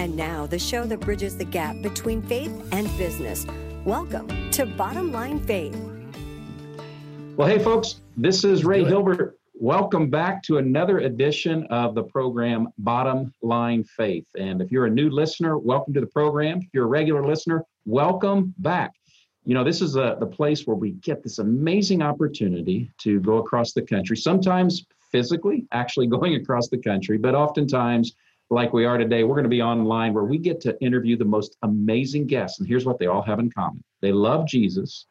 And now, the show that bridges the gap between faith and business. Welcome to Bottom Line Faith. Well, hey, folks, this is Ray Hilbert. Welcome back to another edition of the program Bottom Line Faith. And if you're a new listener, welcome to the program. If you're a regular listener, welcome back. You know, this is a, the place where we get this amazing opportunity to go across the country, sometimes physically, actually going across the country, but oftentimes like we are today, we're going to be online where we get to interview the most amazing guests. And here's what they all have in common they love Jesus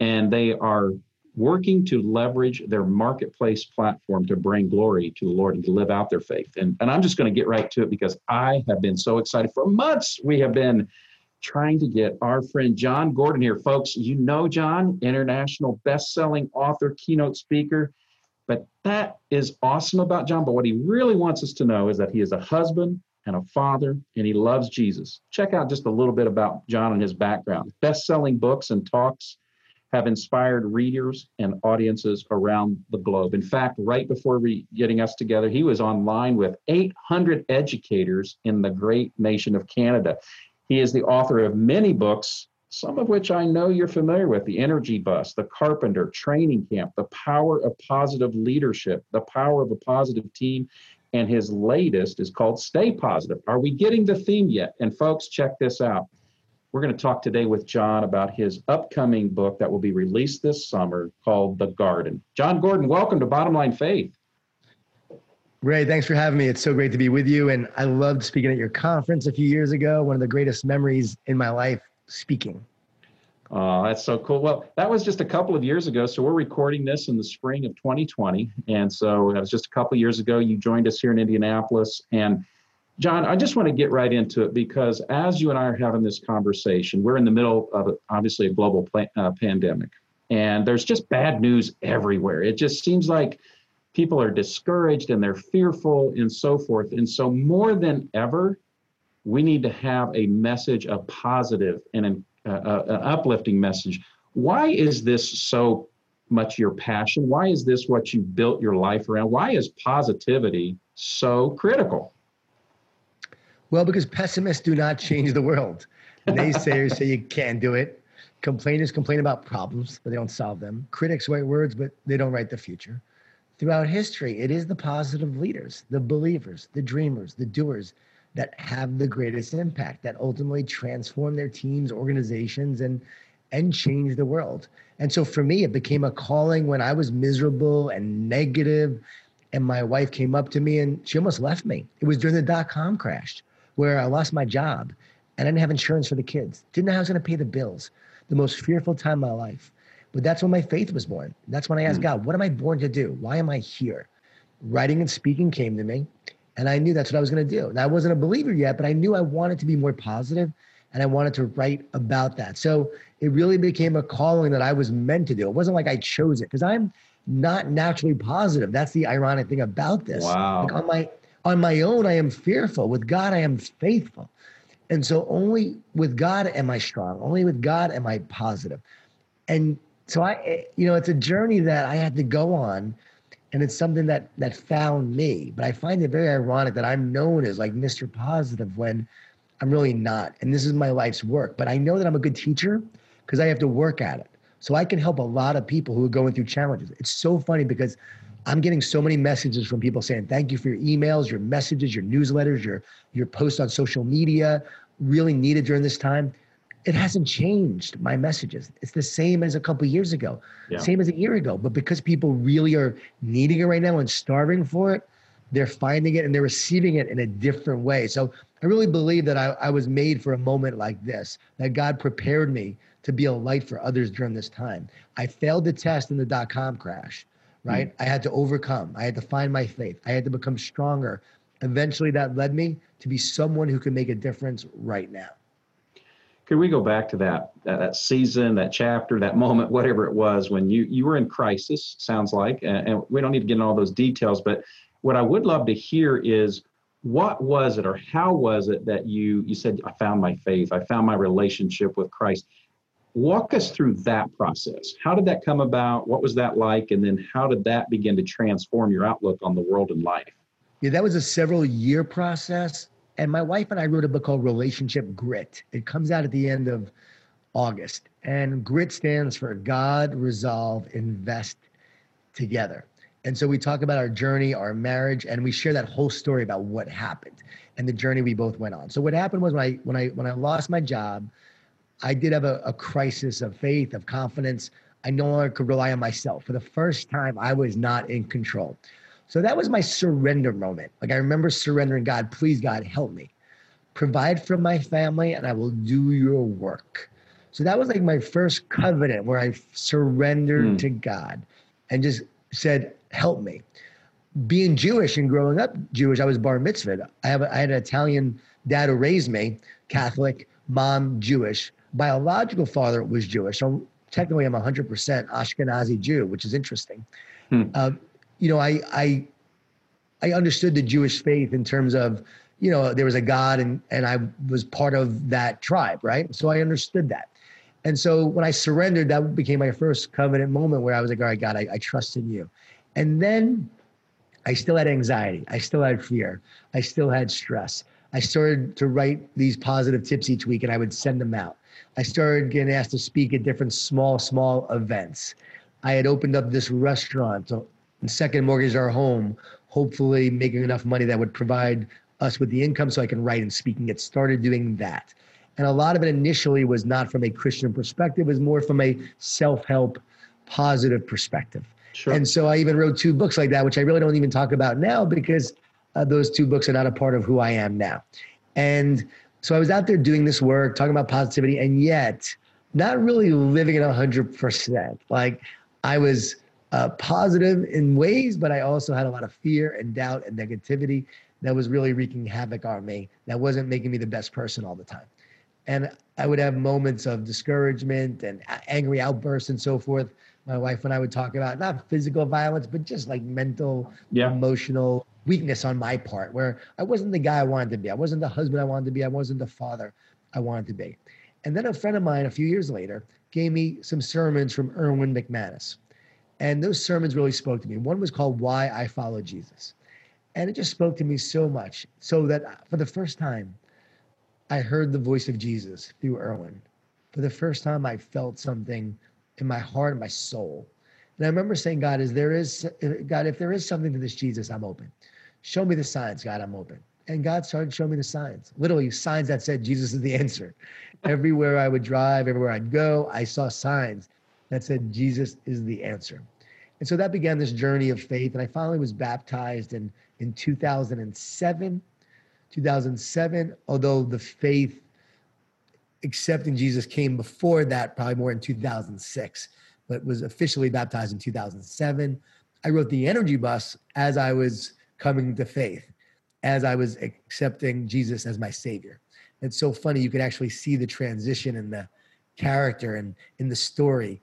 and they are working to leverage their marketplace platform to bring glory to the Lord and to live out their faith. And, and I'm just going to get right to it because I have been so excited. For months, we have been trying to get our friend Jon Gordon here. Folks, you know Jon, international best-selling author, keynote speaker. But that is awesome about Jon. But what he really wants us to know is that he is a husband and a father, and he loves Jesus. Check out just a little bit about Jon and his background. Best selling books and talks have inspired readers and audiences around the globe. In fact, right before we getting us together, he was online with 800 educators in the great nation of Canada. He is the author of many books some of which I know you're familiar with the Energy Bus, the Carpenter Training Camp, the Power of Positive Leadership, the Power of a Positive Team. And his latest is called Stay Positive. Are we getting the theme yet? And folks, check this out. We're going to talk today with Jon about his upcoming book that will be released this summer called The Garden. Jon Gordon, welcome to Bottom Line Faith. Ray, thanks for having me. It's so great to be with you. And I loved speaking at your conference a few years ago. One of the greatest memories in my life speaking. Oh, that's so cool. Well, that was just a couple of years ago. So we're recording this in the spring of 2020. And so it was just a couple of years ago. You joined us here in Indianapolis. And Jon, I just want to get right into it because as you and I are having this conversation, we're in the middle of obviously a global uh, pandemic. And there's just bad news everywhere. It just seems like people are discouraged and they're fearful and so forth. And so, more than ever, we need to have a message of positive and an, uh, uh, an uplifting message. Why is this so much your passion? Why is this what you built your life around? Why is positivity so critical? Well, because pessimists do not change the world. Naysayers say you can't do it. Complainers complain about problems, but they don't solve them. Critics write words, but they don't write the future. Throughout history, it is the positive leaders, the believers, the dreamers, the doers that have the greatest impact that ultimately transform their teams organizations and and change the world. And so for me it became a calling when i was miserable and negative and my wife came up to me and she almost left me. It was during the dot-com crash where i lost my job and i didn't have insurance for the kids. Didn't know how i was going to pay the bills. The most fearful time of my life. But that's when my faith was born. That's when i asked mm. god what am i born to do? Why am i here? Writing and speaking came to me and I knew that's what I was going to do. And I wasn't a believer yet, but I knew I wanted to be more positive and I wanted to write about that. So it really became a calling that I was meant to do. It wasn't like I chose it because I'm not naturally positive. That's the ironic thing about this. Wow. Like on my on my own, I am fearful. With God, I am faithful. And so only with God am I strong. Only with God am I positive. And so I, eh, you know, it's a journey that I had to go on and it's something that that found me. But I find it very ironic that I'm known as like Mr. Positive when I'm really not. And this is my life's work. But I know that I'm a good teacher because I have to work at it. So I can help a lot of people who are going through challenges. It's so funny because I'm getting so many messages from people saying, thank you for your emails, your messages, your newsletters, your your posts on social media, really needed during this time it hasn't changed my messages. It's the same as a couple years ago, yeah. same as a year ago. But because people really are needing it right now and starving for it, they're finding it and they're receiving it in a different way. So I really believe that I, I was made for a moment like this, that God prepared me to be a light for others during this time. I failed the test in the dot com crash, right? Mm. I had to overcome, I had to find my faith, I had to become stronger. Eventually, that led me to be someone who can make a difference right now could we go back to that, that, that season, that chapter, that moment, whatever it was when you you were in crisis? Sounds like, and, and we don't need to get into all those details, but what I would love to hear is what was it or how was it that you you said I found my faith, I found my relationship with Christ. Walk us through that process. How did that come about? What was that like? And then how did that begin to transform your outlook on the world and life? Yeah, that was a several year process And my wife and I wrote a book called Relationship Grit. It comes out at the end of August. And GRIT stands for God, Resolve, Invest Together. And so we talk about our journey, our marriage, and we share that whole story about what happened and the journey we both went on. So what happened was when I when I when I lost my job, I did have a, a crisis of faith, of confidence. I no longer could rely on myself. For the first time, I was not in control. So that was my surrender moment. Like I remember surrendering, God, please, God, help me. Provide for my family, and I will do your work. So that was like my first covenant where I surrendered mm. to God and just said, help me. Being Jewish and growing up Jewish, I was bar mitzvah. I have a, I had an Italian dad who raised me, Catholic, mom Jewish. Biological father was Jewish. So technically, I'm 100% Ashkenazi Jew, which is interesting. Hmm. Uh, you know, I I I understood the Jewish faith in terms of you know there was a God and and I was part of that tribe, right? So I understood that. And so when I surrendered, that became my first covenant moment where I was like, all right, God, I, I trust in you. And then I still had anxiety. I still had fear. I still had stress. I started to write these positive tips each week and I would send them out. I started getting asked to speak at different small, small events. I had opened up this restaurant, so second mortgage our home, hopefully making enough money that would provide us with the income so I can write and speak and get started doing that. And a lot of it initially was not from a Christian perspective, it was more from a self help, positive perspective. Sure. And so I even wrote two books like that, which I really don't even talk about now because uh, those two books are not a part of who I am now. And so I was out there doing this work, talking about positivity, and yet not really living it 100%. Like I was uh, positive in ways, but I also had a lot of fear and doubt and negativity that was really wreaking havoc on me. That wasn't making me the best person all the time and I would have moments of discouragement and angry outbursts and so forth. My wife and I would talk about not physical violence, but just like mental, yeah. emotional weakness on my part, where I wasn't the guy I wanted to be. I wasn't the husband I wanted to be. I wasn't the father I wanted to be. And then a friend of mine, a few years later, gave me some sermons from Erwin McManus. And those sermons really spoke to me. One was called Why I Follow Jesus. And it just spoke to me so much, so that for the first time, I heard the voice of Jesus through Erwin. For the first time, I felt something in my heart and my soul. And I remember saying, God, is there is God, if there is something to this Jesus, I'm open. Show me the signs, God, I'm open. And God started showing me the signs, literally signs that said Jesus is the answer. everywhere I would drive, everywhere I'd go, I saw signs that said Jesus is the answer. And so that began this journey of faith. And I finally was baptized in, in 2007 2007, although the faith accepting Jesus came before that, probably more in 2006, but was officially baptized in 2007. I wrote The Energy Bus as I was coming to faith, as I was accepting Jesus as my Savior. It's so funny, you can actually see the transition in the character and in the story.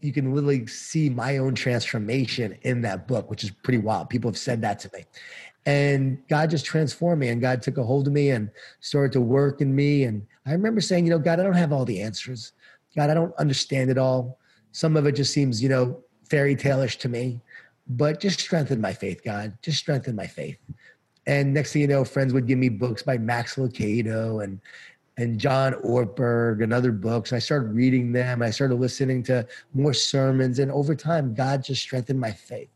You can literally see my own transformation in that book, which is pretty wild. People have said that to me and God just transformed me and God took a hold of me and started to work in me. And I remember saying, you know, God, I don't have all the answers. God, I don't understand it all. Some of it just seems, you know, fairy tale-ish to me, but just strengthen my faith, God. Just strengthen my faith. And next thing you know, friends would give me books by Max Lucado and and John Ortberg and other books. I started reading them. I started listening to more sermons. And over time, God just strengthened my faith.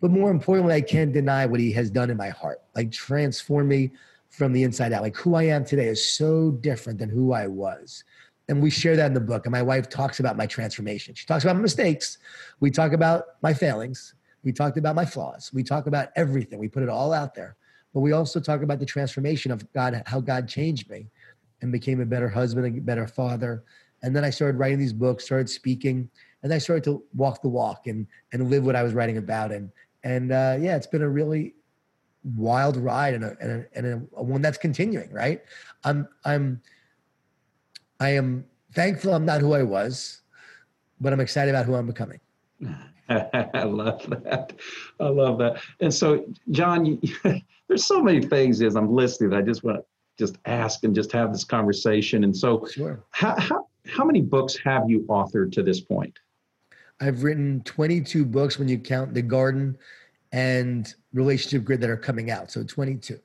But more importantly, I can't deny what he has done in my heart, like transform me from the inside out. Like who I am today is so different than who I was. And we share that in the book. And my wife talks about my transformation. She talks about my mistakes. We talk about my failings. We talked about my flaws. We talk about everything. We put it all out there. But we also talk about the transformation of God, how God changed me and became a better husband, a better father. And then I started writing these books, started speaking, and I started to walk the walk and and live what I was writing about. And and uh, yeah, it's been a really wild ride and a, and, a, and a, a one that's continuing. Right? I'm I'm I am thankful I'm not who I was, but I'm excited about who I'm becoming. I love that. I love that. And so, Jon, you, there's so many things as I'm listening. I just want to just ask and just have this conversation. And so, sure. how, how, how many books have you authored to this point? I've written 22 books when you count The Garden and Relationship Grit that are coming out. So 22.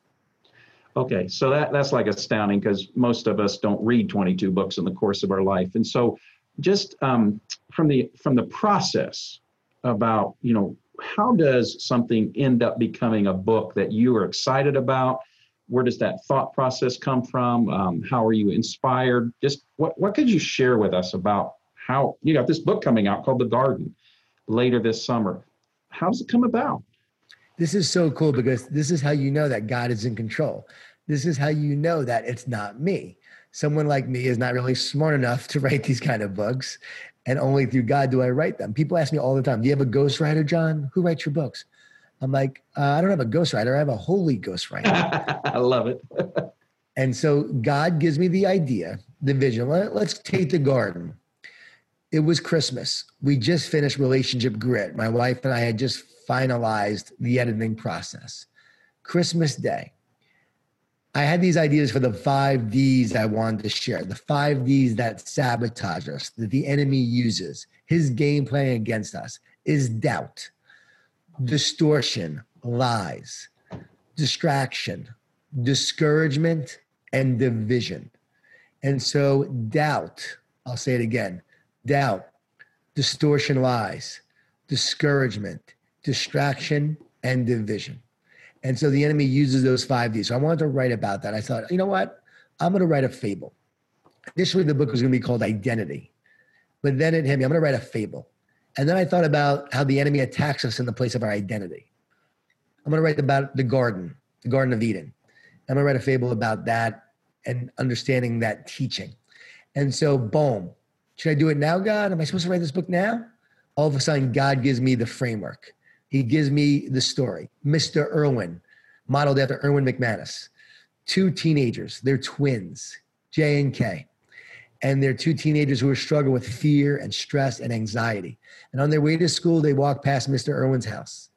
Okay, so that that's like astounding because most of us don't read 22 books in the course of our life, and so just um, from the from the process about you know how does something end up becoming a book that you are excited about? Where does that thought process come from? Um, how are you inspired? Just what what could you share with us about how you got this book coming out called The Garden later this summer? How does it come about? This is so cool because this is how you know that God is in control. This is how you know that it's not me. Someone like me is not really smart enough to write these kind of books. And only through God do I write them. People ask me all the time, Do you have a ghostwriter, Jon? Who writes your books? I'm like, uh, I don't have a ghostwriter. I have a holy ghostwriter. I love it. and so God gives me the idea, the vision. Let, let's take the garden. It was Christmas. We just finished Relationship Grit. My wife and I had just finalized the editing process. Christmas Day. I had these ideas for the five D's I wanted to share, the five D's that sabotage us, that the enemy uses. His game plan against us is doubt, distortion, lies, distraction, discouragement, and division. And so, doubt, I'll say it again doubt, distortion, lies, discouragement, distraction, and division. And so the enemy uses those five Ds. So I wanted to write about that. I thought, you know what? I'm going to write a fable. Initially, the book was going to be called Identity. But then it hit me, I'm going to write a fable. And then I thought about how the enemy attacks us in the place of our identity. I'm going to write about the garden, the Garden of Eden. I'm going to write a fable about that and understanding that teaching. And so, boom. Should I do it now, God? Am I supposed to write this book now? All of a sudden, God gives me the framework. He gives me the story. Mr. Irwin, modeled after Erwin McManus. Two teenagers, they're twins, J and K. And they're two teenagers who are struggling with fear and stress and anxiety. And on their way to school, they walk past Mr. Irwin's house.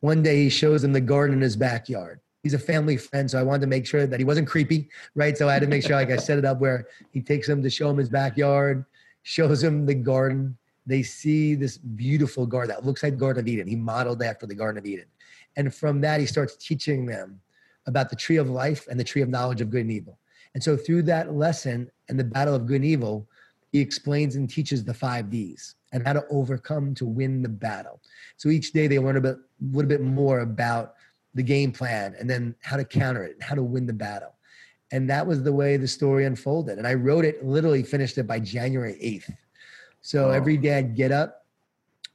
One day, he shows them the garden in his backyard. He's a family friend, so I wanted to make sure that he wasn't creepy, right? So I had to make sure, like I set it up where he takes them to show him his backyard, shows him the garden, they see this beautiful garden that looks like Garden of Eden. He modeled after the Garden of Eden. And from that, he starts teaching them about the tree of life and the tree of knowledge of good and evil. And so through that lesson and the battle of good and evil, he explains and teaches the five Ds and how to overcome to win the battle. So each day they learn a bit, a little bit more about the game plan and then how to counter it and how to win the battle. And that was the way the story unfolded. And I wrote it, literally finished it by January 8th. So oh. every day I'd get up,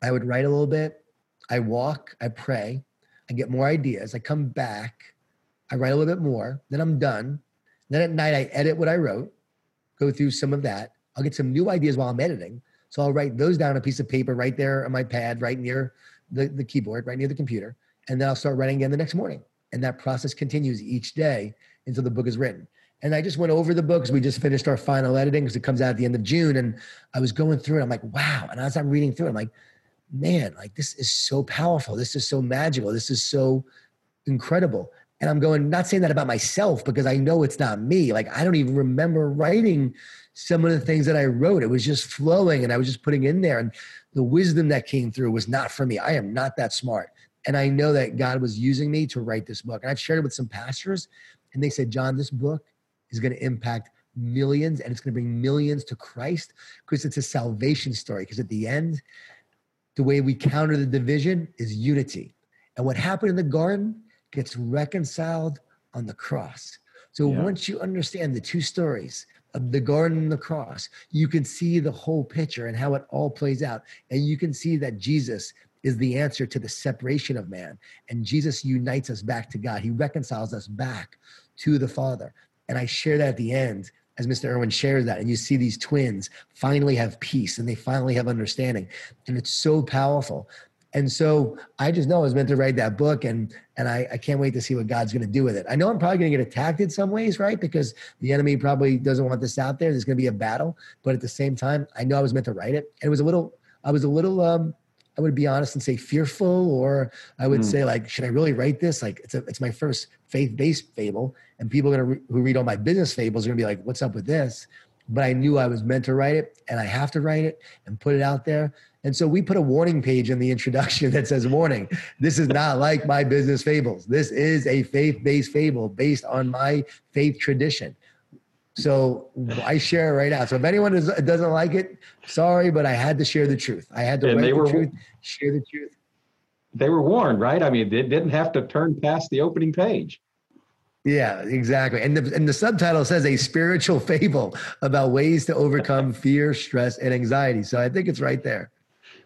I would write a little bit, I walk, I pray, I get more ideas, I come back, I write a little bit more, then I'm done. Then at night I edit what I wrote, go through some of that. I'll get some new ideas while I'm editing. So I'll write those down on a piece of paper right there on my pad, right near the, the keyboard, right near the computer. And then I'll start writing again the next morning. And that process continues each day until the book is written. And I just went over the books. We just finished our final editing because it comes out at the end of June. And I was going through it. I'm like, wow. And as I'm reading through it, I'm like, man, like this is so powerful. This is so magical. This is so incredible. And I'm going, not saying that about myself because I know it's not me. Like I don't even remember writing some of the things that I wrote. It was just flowing and I was just putting in there. And the wisdom that came through was not for me. I am not that smart. And I know that God was using me to write this book. And I've shared it with some pastors, and they said, Jon, this book is going to impact millions and it's going to bring millions to Christ because it's a salvation story. Because at the end, the way we counter the division is unity. And what happened in the garden gets reconciled on the cross. So yeah. once you understand the two stories of the garden and the cross, you can see the whole picture and how it all plays out. And you can see that Jesus is the answer to the separation of man. And Jesus unites us back to God. He reconciles us back to the Father. And I share that at the end as Mr. Irwin shares that. And you see these twins finally have peace and they finally have understanding. And it's so powerful. And so I just know I was meant to write that book and and I, I can't wait to see what God's gonna do with it. I know I'm probably gonna get attacked in some ways, right? Because the enemy probably doesn't want this out there. There's gonna be a battle. But at the same time, I know I was meant to write it. And it was a little, I was a little um I would be honest and say fearful, or I would mm. say like, should I really write this? Like, it's a, it's my first faith-based fable, and people gonna re- who read all my business fables are gonna be like, what's up with this? But I knew I was meant to write it, and I have to write it and put it out there. And so we put a warning page in the introduction that says, Warning, this is not like my business fables. This is a faith based fable based on my faith tradition. So I share it right now. So if anyone is, doesn't like it, sorry, but I had to share the truth. I had to and write the were, truth, share the truth. They were warned, right? I mean, they didn't have to turn past the opening page. Yeah, exactly. And the, and the subtitle says a spiritual fable about ways to overcome fear, stress, and anxiety. So I think it's right there.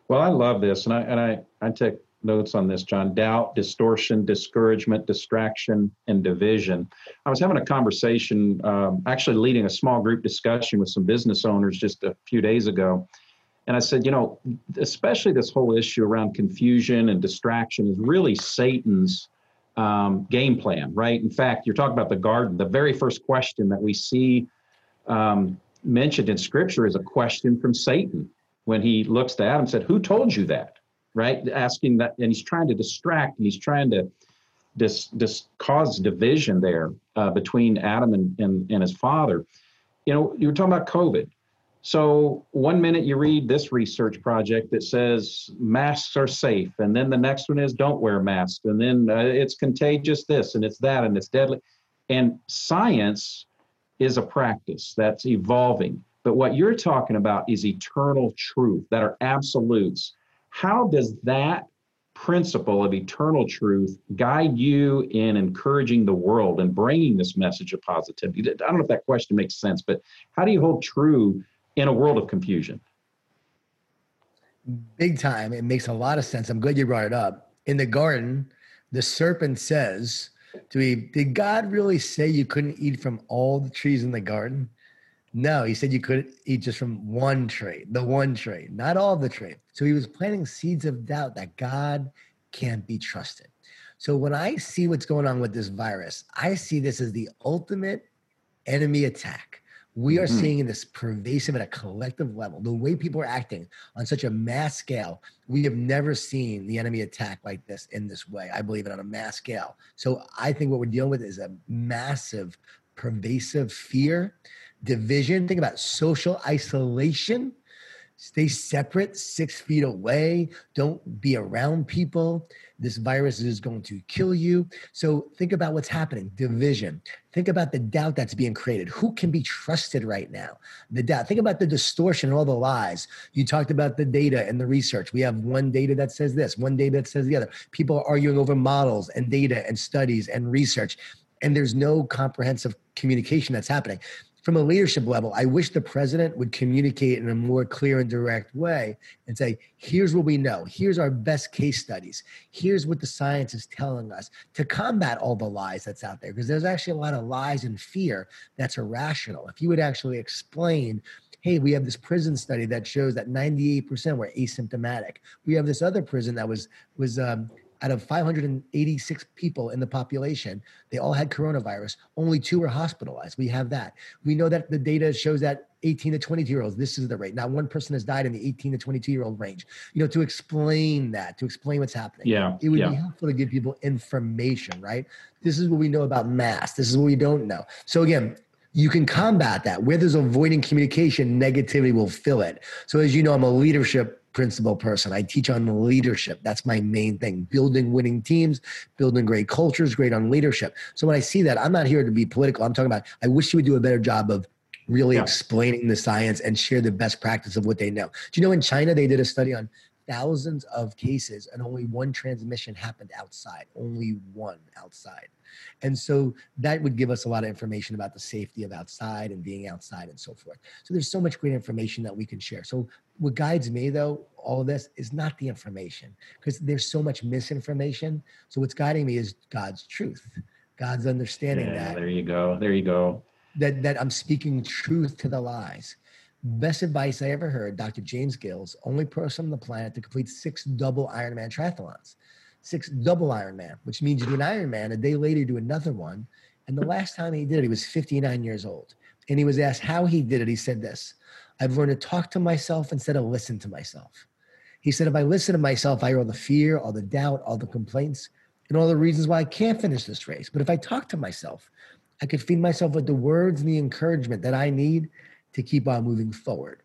Well, I love this, and I and I I take notes on this, Jon. Doubt, distortion, discouragement, distraction, and division. I was having a conversation, um, actually leading a small group discussion with some business owners just a few days ago. And I said, you know, especially this whole issue around confusion and distraction is really Satan's um, game plan, right? In fact, you're talking about the garden. The very first question that we see um, mentioned in Scripture is a question from Satan when he looks to Adam said, "Who told you that?" right? Asking that, and he's trying to distract, and he's trying to dis, dis cause division there uh, between Adam and, and, and his father. You know, you were talking about COVID. So one minute you read this research project that says masks are safe, and then the next one is don't wear masks, and then uh, it's contagious this and it's that and it's deadly. And science is a practice that's evolving. But what you're talking about is eternal truth that are absolutes how does that principle of eternal truth guide you in encouraging the world and bringing this message of positivity? I don't know if that question makes sense, but how do you hold true in a world of confusion? Big time. It makes a lot of sense. I'm glad you brought it up. In the garden, the serpent says to Eve, Did God really say you couldn't eat from all the trees in the garden? No, he said you could eat just from one tree, the one tree, not all the tree. So he was planting seeds of doubt that God can't be trusted. So when I see what's going on with this virus, I see this as the ultimate enemy attack. We are mm-hmm. seeing this pervasive at a collective level. The way people are acting on such a mass scale, we have never seen the enemy attack like this in this way. I believe it on a mass scale. So I think what we're dealing with is a massive, pervasive fear division. Think about social isolation. Stay separate, six feet away. Don't be around people. This virus is going to kill you. So think about what's happening division. Think about the doubt that's being created. Who can be trusted right now? The doubt. Think about the distortion and all the lies. You talked about the data and the research. We have one data that says this, one data that says the other. People are arguing over models and data and studies and research. And there's no comprehensive communication that's happening from a leadership level, I wish the president would communicate in a more clear and direct way and say, here's what we know. Here's our best case studies. Here's what the science is telling us to combat all the lies that's out there. Because there's actually a lot of lies and fear that's irrational. If you would actually explain, hey, we have this prison study that shows that 98% were asymptomatic. We have this other prison that was was um, out of 586 people in the population, they all had coronavirus. Only two were hospitalized. We have that. We know that the data shows that 18 to 22 year olds, this is the rate. Not one person has died in the 18 to 22 year old range. You know, to explain that, to explain what's happening. Yeah. It would yeah. be helpful to give people information, right? This is what we know about mass. This is what we don't know. So again, you can combat that. Where there's avoiding communication, negativity will fill it. So as you know, I'm a leadership principal person. I teach on leadership. That's my main thing building winning teams, building great cultures, great on leadership. So when I see that, I'm not here to be political. I'm talking about, I wish you would do a better job of really yeah. explaining the science and share the best practice of what they know. Do you know in China, they did a study on thousands of cases and only one transmission happened outside, only one outside. And so that would give us a lot of information about the safety of outside and being outside and so forth. So there's so much great information that we can share. So what guides me though, all of this is not the information because there's so much misinformation. So what's guiding me is God's truth, God's understanding yeah, that. There you go. There you go. That, that I'm speaking truth to the lies. Best advice I ever heard, Dr. James Gills, only person on the planet to complete six double Ironman triathlons six double Ironman, which means you do an Ironman, a day later you do another one. And the last time he did it, he was 59 years old. And he was asked how he did it. He said this I've learned to talk to myself instead of listen to myself. He said, if I listen to myself, I hear all the fear, all the doubt, all the complaints, and all the reasons why I can't finish this race. But if I talk to myself, I could feed myself with the words and the encouragement that I need to keep on moving forward.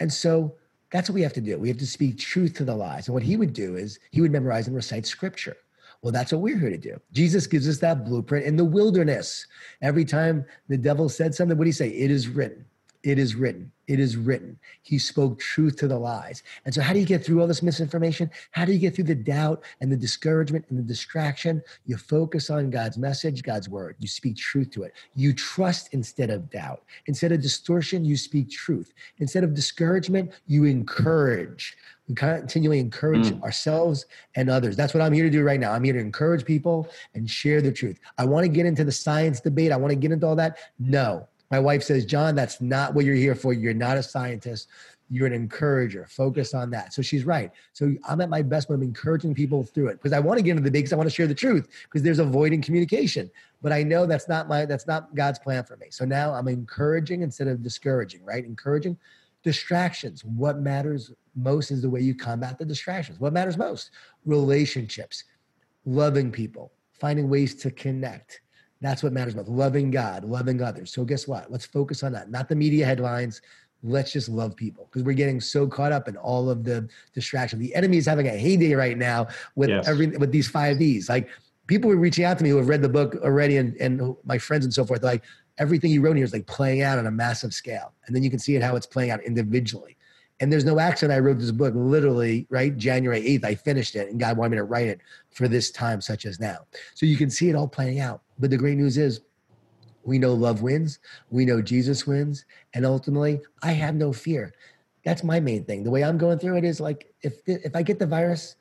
And so That's what we have to do. We have to speak truth to the lies. And what he would do is he would memorize and recite scripture. Well, that's what we're here to do. Jesus gives us that blueprint in the wilderness. Every time the devil said something, what did he say? It is written. It is written. It is written. He spoke truth to the lies. And so, how do you get through all this misinformation? How do you get through the doubt and the discouragement and the distraction? You focus on God's message, God's word. You speak truth to it. You trust instead of doubt. Instead of distortion, you speak truth. Instead of discouragement, you encourage. We continually encourage mm. ourselves and others. That's what I'm here to do right now. I'm here to encourage people and share the truth. I want to get into the science debate. I want to get into all that. No, my wife says, Jon, that's not what you're here for. You're not a scientist. You're an encourager. Focus on that. So she's right. So I'm at my best when I'm encouraging people through it because I want to get into the big because I want to share the truth because there's avoiding communication. But I know that's not my that's not God's plan for me. So now I'm encouraging instead of discouraging, right? Encouraging distractions. What matters most is the way you combat the distractions. What matters most? Relationships, loving people, finding ways to connect, that's what matters most. Loving God, loving others. So guess what? Let's focus on that. Not the media headlines. Let's just love people because we're getting so caught up in all of the distraction. The enemy is having a heyday right now with yes. every with these five Ds. Like people were reaching out to me who have read the book already, and and my friends and so forth. Like everything you wrote here is like playing out on a massive scale, and then you can see it how it's playing out individually. And there's no accident I wrote this book literally, right? January 8th, I finished it, and God wanted me to write it for this time, such as now. So you can see it all playing out. But the great news is, we know love wins, we know Jesus wins, and ultimately, I have no fear. That's my main thing. The way I'm going through it is like, if if I get the virus,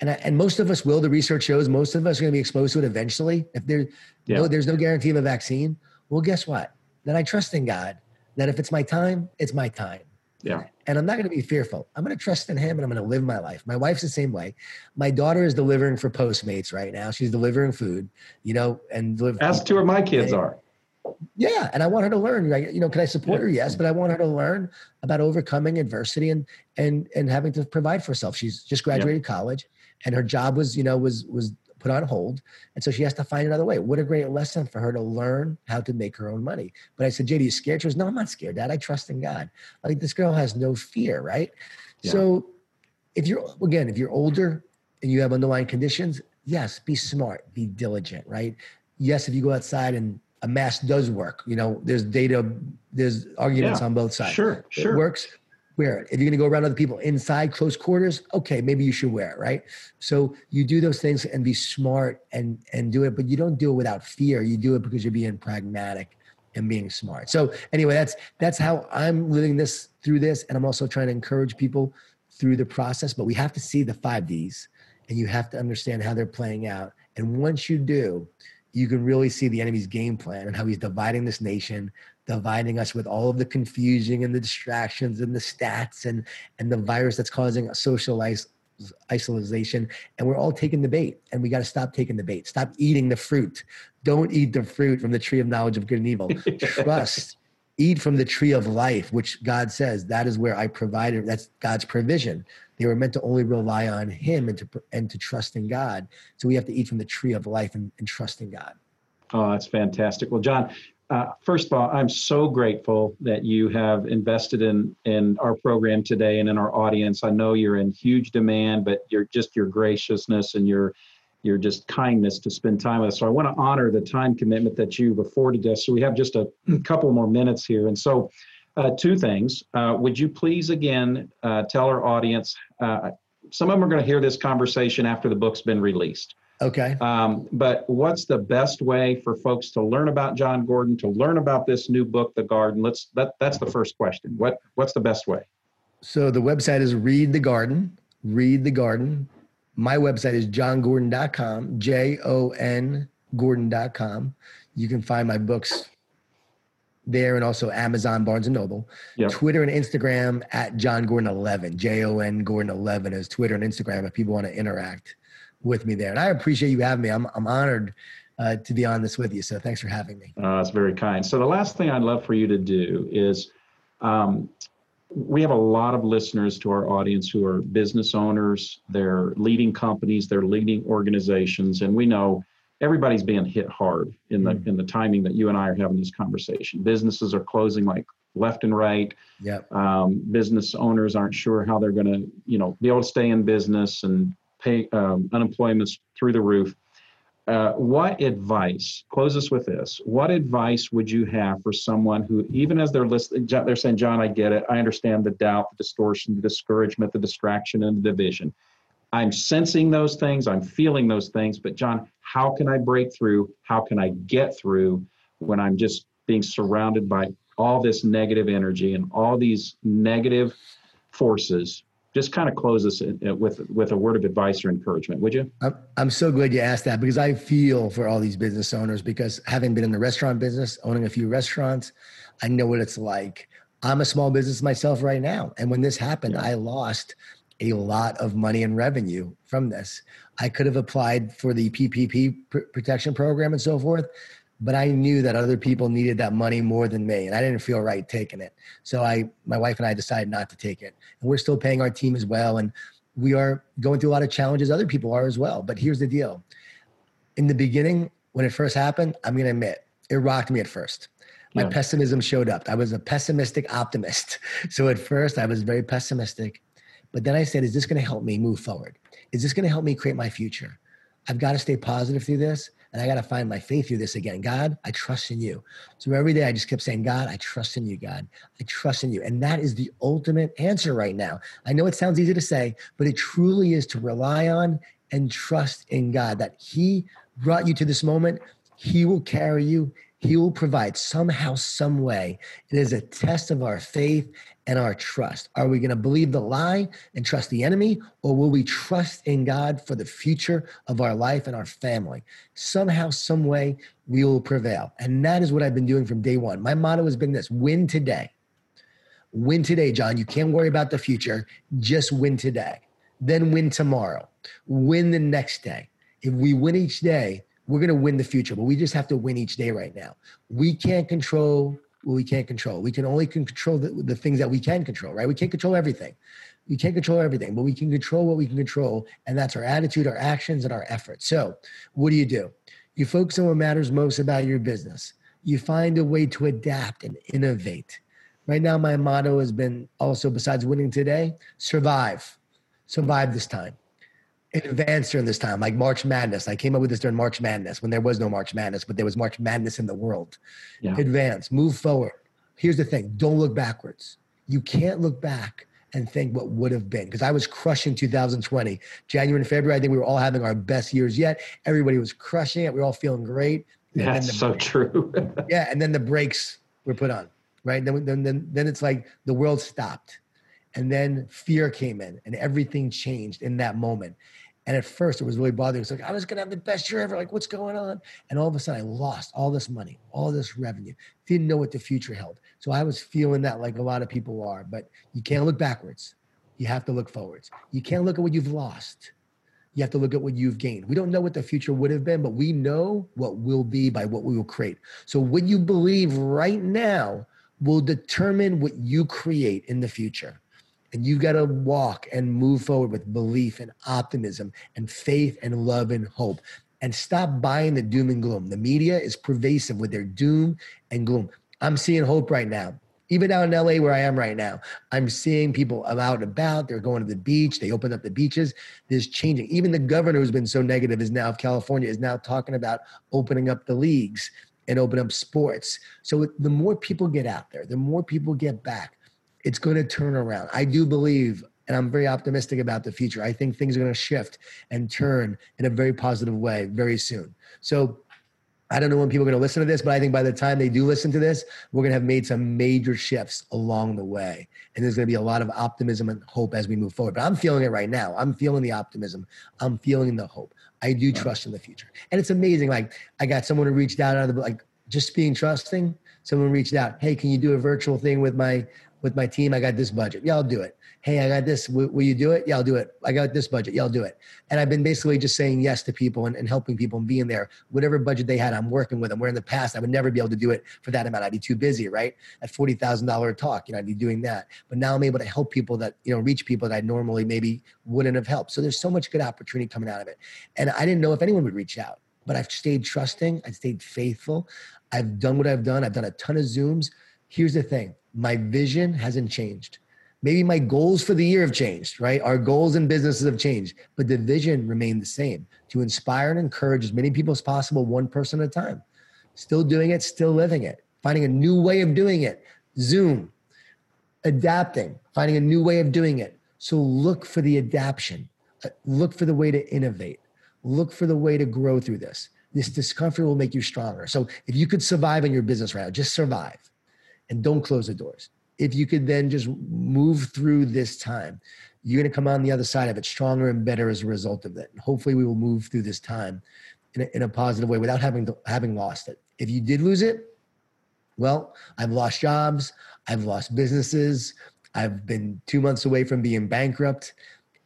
and I, and most of us will. The research shows most of us are going to be exposed to it eventually. If there, yeah. no, there's no guarantee of a vaccine. Well, guess what? Then I trust in God that if it's my time, it's my time. Yeah. And I'm not going to be fearful. I'm going to trust in him and I'm going to live my life. My wife's the same way. My daughter is delivering for Postmates right now. She's delivering food, you know, and deliver. As two of my kids are. Yeah. And I want her to learn, like, you know, can I support yeah. her? Yes. But I want her to learn about overcoming adversity and, and, and having to provide for herself. She's just graduated yeah. college and her job was, you know, was, was put on hold. And so she has to find another way. What a great lesson for her to learn how to make her own money. But I said, JD, you scared? She goes, No, I'm not scared, Dad. I trust in God. Like this girl has no fear, right? Yeah. So if you're, again, if you're older and you have underlying conditions, yes, be smart, be diligent, right? Yes, if you go outside and a mask does work, you know, there's data, there's arguments yeah, on both sides. Sure, sure. It works wear it. If you're going to go around other people inside close quarters, okay, maybe you should wear it, right? So you do those things and be smart and and do it, but you don't do it without fear. You do it because you're being pragmatic and being smart. So anyway, that's that's how I'm living this through this, and I'm also trying to encourage people through the process. But we have to see the five Ds, and you have to understand how they're playing out. And once you do, you can really see the enemy's game plan and how he's dividing this nation, dividing us with all of the confusion and the distractions and the stats and and the virus that's causing social isolation. And we're all taking the bait and we got to stop taking the bait. Stop eating the fruit. Don't eat the fruit from the tree of knowledge of good and evil. Trust. Eat from the tree of life which god says that is where i provided that's god's provision. They were meant to only rely on him and to and to trust in god. So we have to eat from the tree of life and, and trust in god. Oh, that's fantastic. Well, Jon, uh, first of all, I'm so grateful that you have invested in in our program today and in our audience. I know you're in huge demand, but you're just your graciousness and your your just kindness to spend time with us. So I want to honor the time commitment that you've afforded us. So we have just a couple more minutes here, and so uh, two things. Uh, would you please again uh, tell our audience? Uh, some of them are going to hear this conversation after the book's been released. Okay. Um, but what's the best way for folks to learn about Jon Gordon, to learn about this new book, The Garden? Let's that that's the first question. What what's the best way? So the website is Read the Garden. Read the Garden. My website is jongordon.com, J O N Gordon.com. You can find my books there and also Amazon, Barnes and Noble. Yep. Twitter and Instagram at Jon Gordon 11, J O N Gordon 11 is Twitter and Instagram if people want to interact with me there. And I appreciate you having me. I'm, I'm honored uh, to be on this with you. So thanks for having me. Uh, that's very kind. So the last thing I'd love for you to do is um, we have a lot of listeners to our audience who are business owners, they're leading companies, they're leading organizations, and we know everybody's being hit hard in the mm in the timing that you and I are having this conversation. Businesses are closing like left and right. Yep. Um, business owners aren't sure how they're going to, you know, be able to stay in business and pay um, unemployment's through the roof. Uh, what advice? Close us with this. What advice would you have for someone who, even as they're listening, they're saying, "Jon, I get it. I understand the doubt, the distortion, the discouragement, the distraction, and the division. I'm sensing those things. I'm feeling those things. But Jon, how can I break through? How can I get through when I'm just being surrounded by all this negative energy and all these negative forces just kind of close us uh, uh, with with a word of advice or encouragement would you? I'm so glad you asked that because i feel for all these business owners because having been in the restaurant business owning a few restaurants i know what it's like. I'm a small business myself right now and when this happened i lost a lot of money and revenue from this. I could have applied for the ppp protection program and so forth but I knew that other people needed that money more than me, and I didn't feel right taking it. So I, my wife and I decided not to take it, and we're still paying our team as well, and we are going through a lot of challenges. Other people are as well. But here's the deal: in the beginning, when it first happened, I'm going to admit it rocked me at first. My yeah. pessimism showed up. I was a pessimistic optimist. So at first, I was very pessimistic, but then I said, "Is this going to help me move forward? Is this going to help me create my future?" I've got to stay positive through this. And I got to find my faith through this again. God, I trust in you. So every day I just kept saying, God, I trust in you, God. I trust in you. And that is the ultimate answer right now. I know it sounds easy to say, but it truly is to rely on and trust in God that He brought you to this moment. He will carry you. He will provide somehow, some way. It is a test of our faith and our trust. Are we going to believe the lie and trust the enemy, or will we trust in God for the future of our life and our family? Somehow, some way, we will prevail. And that is what I've been doing from day one. My motto has been this win today. Win today, Jon. You can't worry about the future, just win today. Then win tomorrow. Win the next day. If we win each day, we're going to win the future, but we just have to win each day right now. We can't control what we can't control. We can only control the, the things that we can control, right? We can't control everything. We can't control everything, but we can control what we can control, and that's our attitude, our actions, and our efforts. So, what do you do? You focus on what matters most about your business. You find a way to adapt and innovate. Right now, my motto has been also, besides winning today, survive. Survive this time advance during this time, like March Madness. I came up with this during March Madness when there was no March Madness, but there was March Madness in the world. Yeah. Advance, move forward. Here's the thing don't look backwards. You can't look back and think what would have been because I was crushing 2020. January and February, I think we were all having our best years yet. Everybody was crushing it. We were all feeling great. And That's the, so true. yeah. And then the brakes were put on, right? Then, then, then, then it's like the world stopped. And then fear came in and everything changed in that moment. And at first, it was really bothering. It's like I was going to have the best year ever. Like, what's going on? And all of a sudden, I lost all this money, all this revenue. Didn't know what the future held. So I was feeling that, like a lot of people are. But you can't look backwards. You have to look forwards. You can't look at what you've lost. You have to look at what you've gained. We don't know what the future would have been, but we know what will be by what we will create. So what you believe right now will determine what you create in the future. And you've got to walk and move forward with belief and optimism and faith and love and hope. And stop buying the doom and gloom. The media is pervasive with their doom and gloom. I'm seeing hope right now. Even out in LA, where I am right now, I'm seeing people out and about. They're going to the beach. They open up the beaches. There's changing. Even the governor, who's been so negative, is now of California, is now talking about opening up the leagues and open up sports. So the more people get out there, the more people get back, it's going to turn around. I do believe, and I'm very optimistic about the future. I think things are going to shift and turn in a very positive way very soon. So I don't know when people are going to listen to this, but I think by the time they do listen to this, we're going to have made some major shifts along the way. And there's going to be a lot of optimism and hope as we move forward. But I'm feeling it right now. I'm feeling the optimism. I'm feeling the hope. I do trust in the future. And it's amazing. Like I got someone who reached out out of the, like just being trusting. Someone reached out, hey, can you do a virtual thing with my with my team. I got this budget. Yeah, I'll do it. Hey, I got this. W- will you do it? Yeah, I'll do it. I got this budget. Yeah, I'll do it. And I've been basically just saying yes to people and, and helping people and being there. Whatever budget they had, I'm working with them. Where in the past, I would never be able to do it for that amount. I'd be too busy, right? At $40,000 talk, you know, I'd be doing that. But now I'm able to help people that, you know, reach people that I normally maybe wouldn't have helped. So there's so much good opportunity coming out of it. And I didn't know if anyone would reach out, but I've stayed trusting. I've stayed faithful. I've done what I've done. I've done a ton of Zooms. Here's the thing my vision hasn't changed. Maybe my goals for the year have changed, right? Our goals and businesses have changed, but the vision remained the same to inspire and encourage as many people as possible, one person at a time. Still doing it, still living it, finding a new way of doing it. Zoom, adapting, finding a new way of doing it. So look for the adaptation, uh, look for the way to innovate, look for the way to grow through this. This discomfort will make you stronger. So if you could survive in your business right now, just survive and don't close the doors. If you could then just move through this time, you're going to come on the other side of it stronger and better as a result of it. And hopefully, we will move through this time in a, in a positive way without having to, having lost it. If you did lose it, well, I've lost jobs, I've lost businesses, I've been two months away from being bankrupt,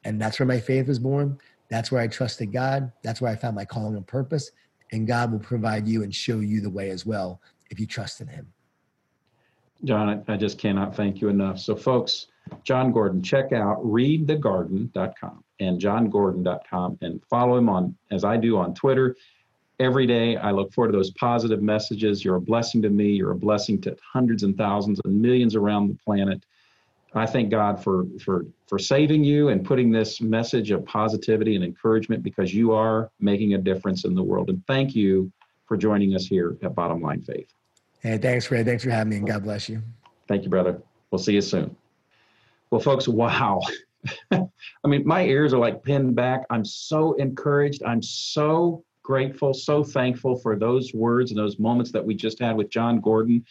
and that's where my faith was born. That's where I trusted God. That's where I found my calling and purpose. And God will provide you and show you the way as well if you trust in Him. Jon, I, just cannot thank you enough. So, folks, Jon Gordon, check out readthegarden.com and jongordon.com and follow him on, as I do on Twitter. Every day, I look forward to those positive messages. You're a blessing to me. You're a blessing to hundreds and thousands and millions around the planet. I thank God for for for saving you and putting this message of positivity and encouragement because you are making a difference in the world. And thank you for joining us here at Bottom Line Faith. Hey, thanks, Fred. Thanks for having me, and God bless you. Thank you, brother. We'll see you soon. Well, folks, wow. I mean, my ears are like pinned back. I'm so encouraged. I'm so grateful, so thankful for those words and those moments that we just had with Jon Gordon.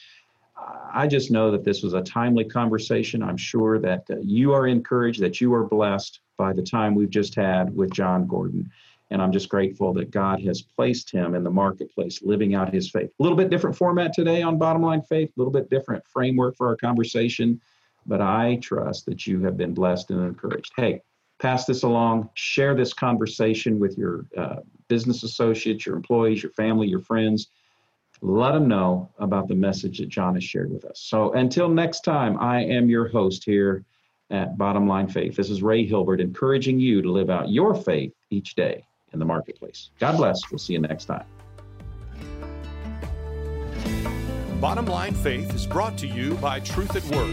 I just know that this was a timely conversation. I'm sure that uh, you are encouraged, that you are blessed by the time we've just had with Jon Gordon. And I'm just grateful that God has placed him in the marketplace, living out his faith. A little bit different format today on Bottom Line Faith, a little bit different framework for our conversation, but I trust that you have been blessed and encouraged. Hey, pass this along, share this conversation with your uh, business associates, your employees, your family, your friends. Let them know about the message that Jon has shared with us. So until next time, I am your host here at Bottom Line Faith. This is Ray Hilbert encouraging you to live out your faith each day in the marketplace. God bless. We'll see you next time. Bottom Line Faith is brought to you by Truth at Work.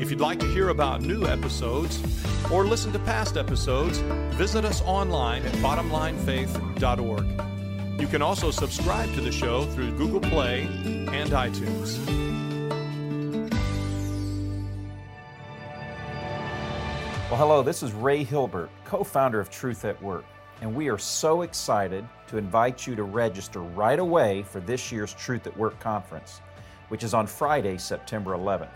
If you'd like to hear about new episodes or listen to past episodes, visit us online at bottomlinefaith.org. You can also subscribe to the show through Google Play and iTunes. Well, hello, this is Ray Hilbert, co founder of Truth at Work, and we are so excited to invite you to register right away for this year's Truth at Work conference, which is on Friday, September 11th.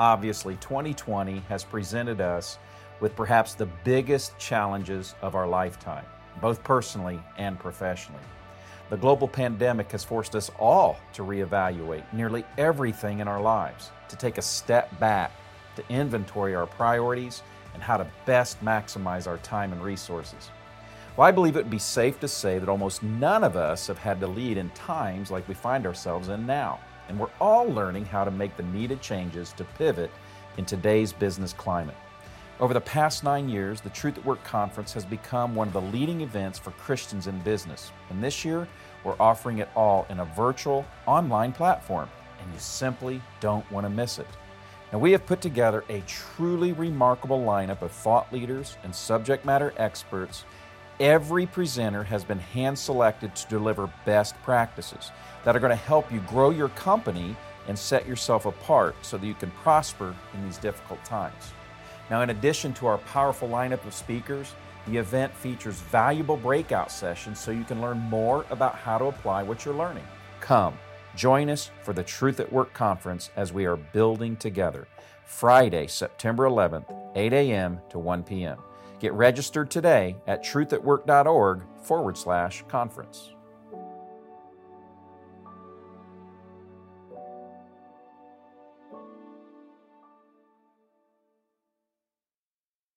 Obviously, 2020 has presented us with perhaps the biggest challenges of our lifetime, both personally and professionally. The global pandemic has forced us all to reevaluate nearly everything in our lives, to take a step back, to inventory our priorities and how to best maximize our time and resources. Well, I believe it would be safe to say that almost none of us have had to lead in times like we find ourselves in now and we're all learning how to make the needed changes to pivot in today's business climate. Over the past nine years, the Truth at Work Conference has become one of the leading events for Christians in business. And this year, we're offering it all in a virtual, online platform, and you simply don't want to miss it. Now, we have put together a truly remarkable lineup of thought leaders and subject matter experts. Every presenter has been hand selected to deliver best practices that are going to help you grow your company and set yourself apart so that you can prosper in these difficult times. Now, in addition to our powerful lineup of speakers, the event features valuable breakout sessions so you can learn more about how to apply what you're learning. Come, join us for the Truth at Work conference as we are building together. Friday, September 11th, 8 a.m. to 1 p.m. Get registered today at truthatwork.org forward slash conference.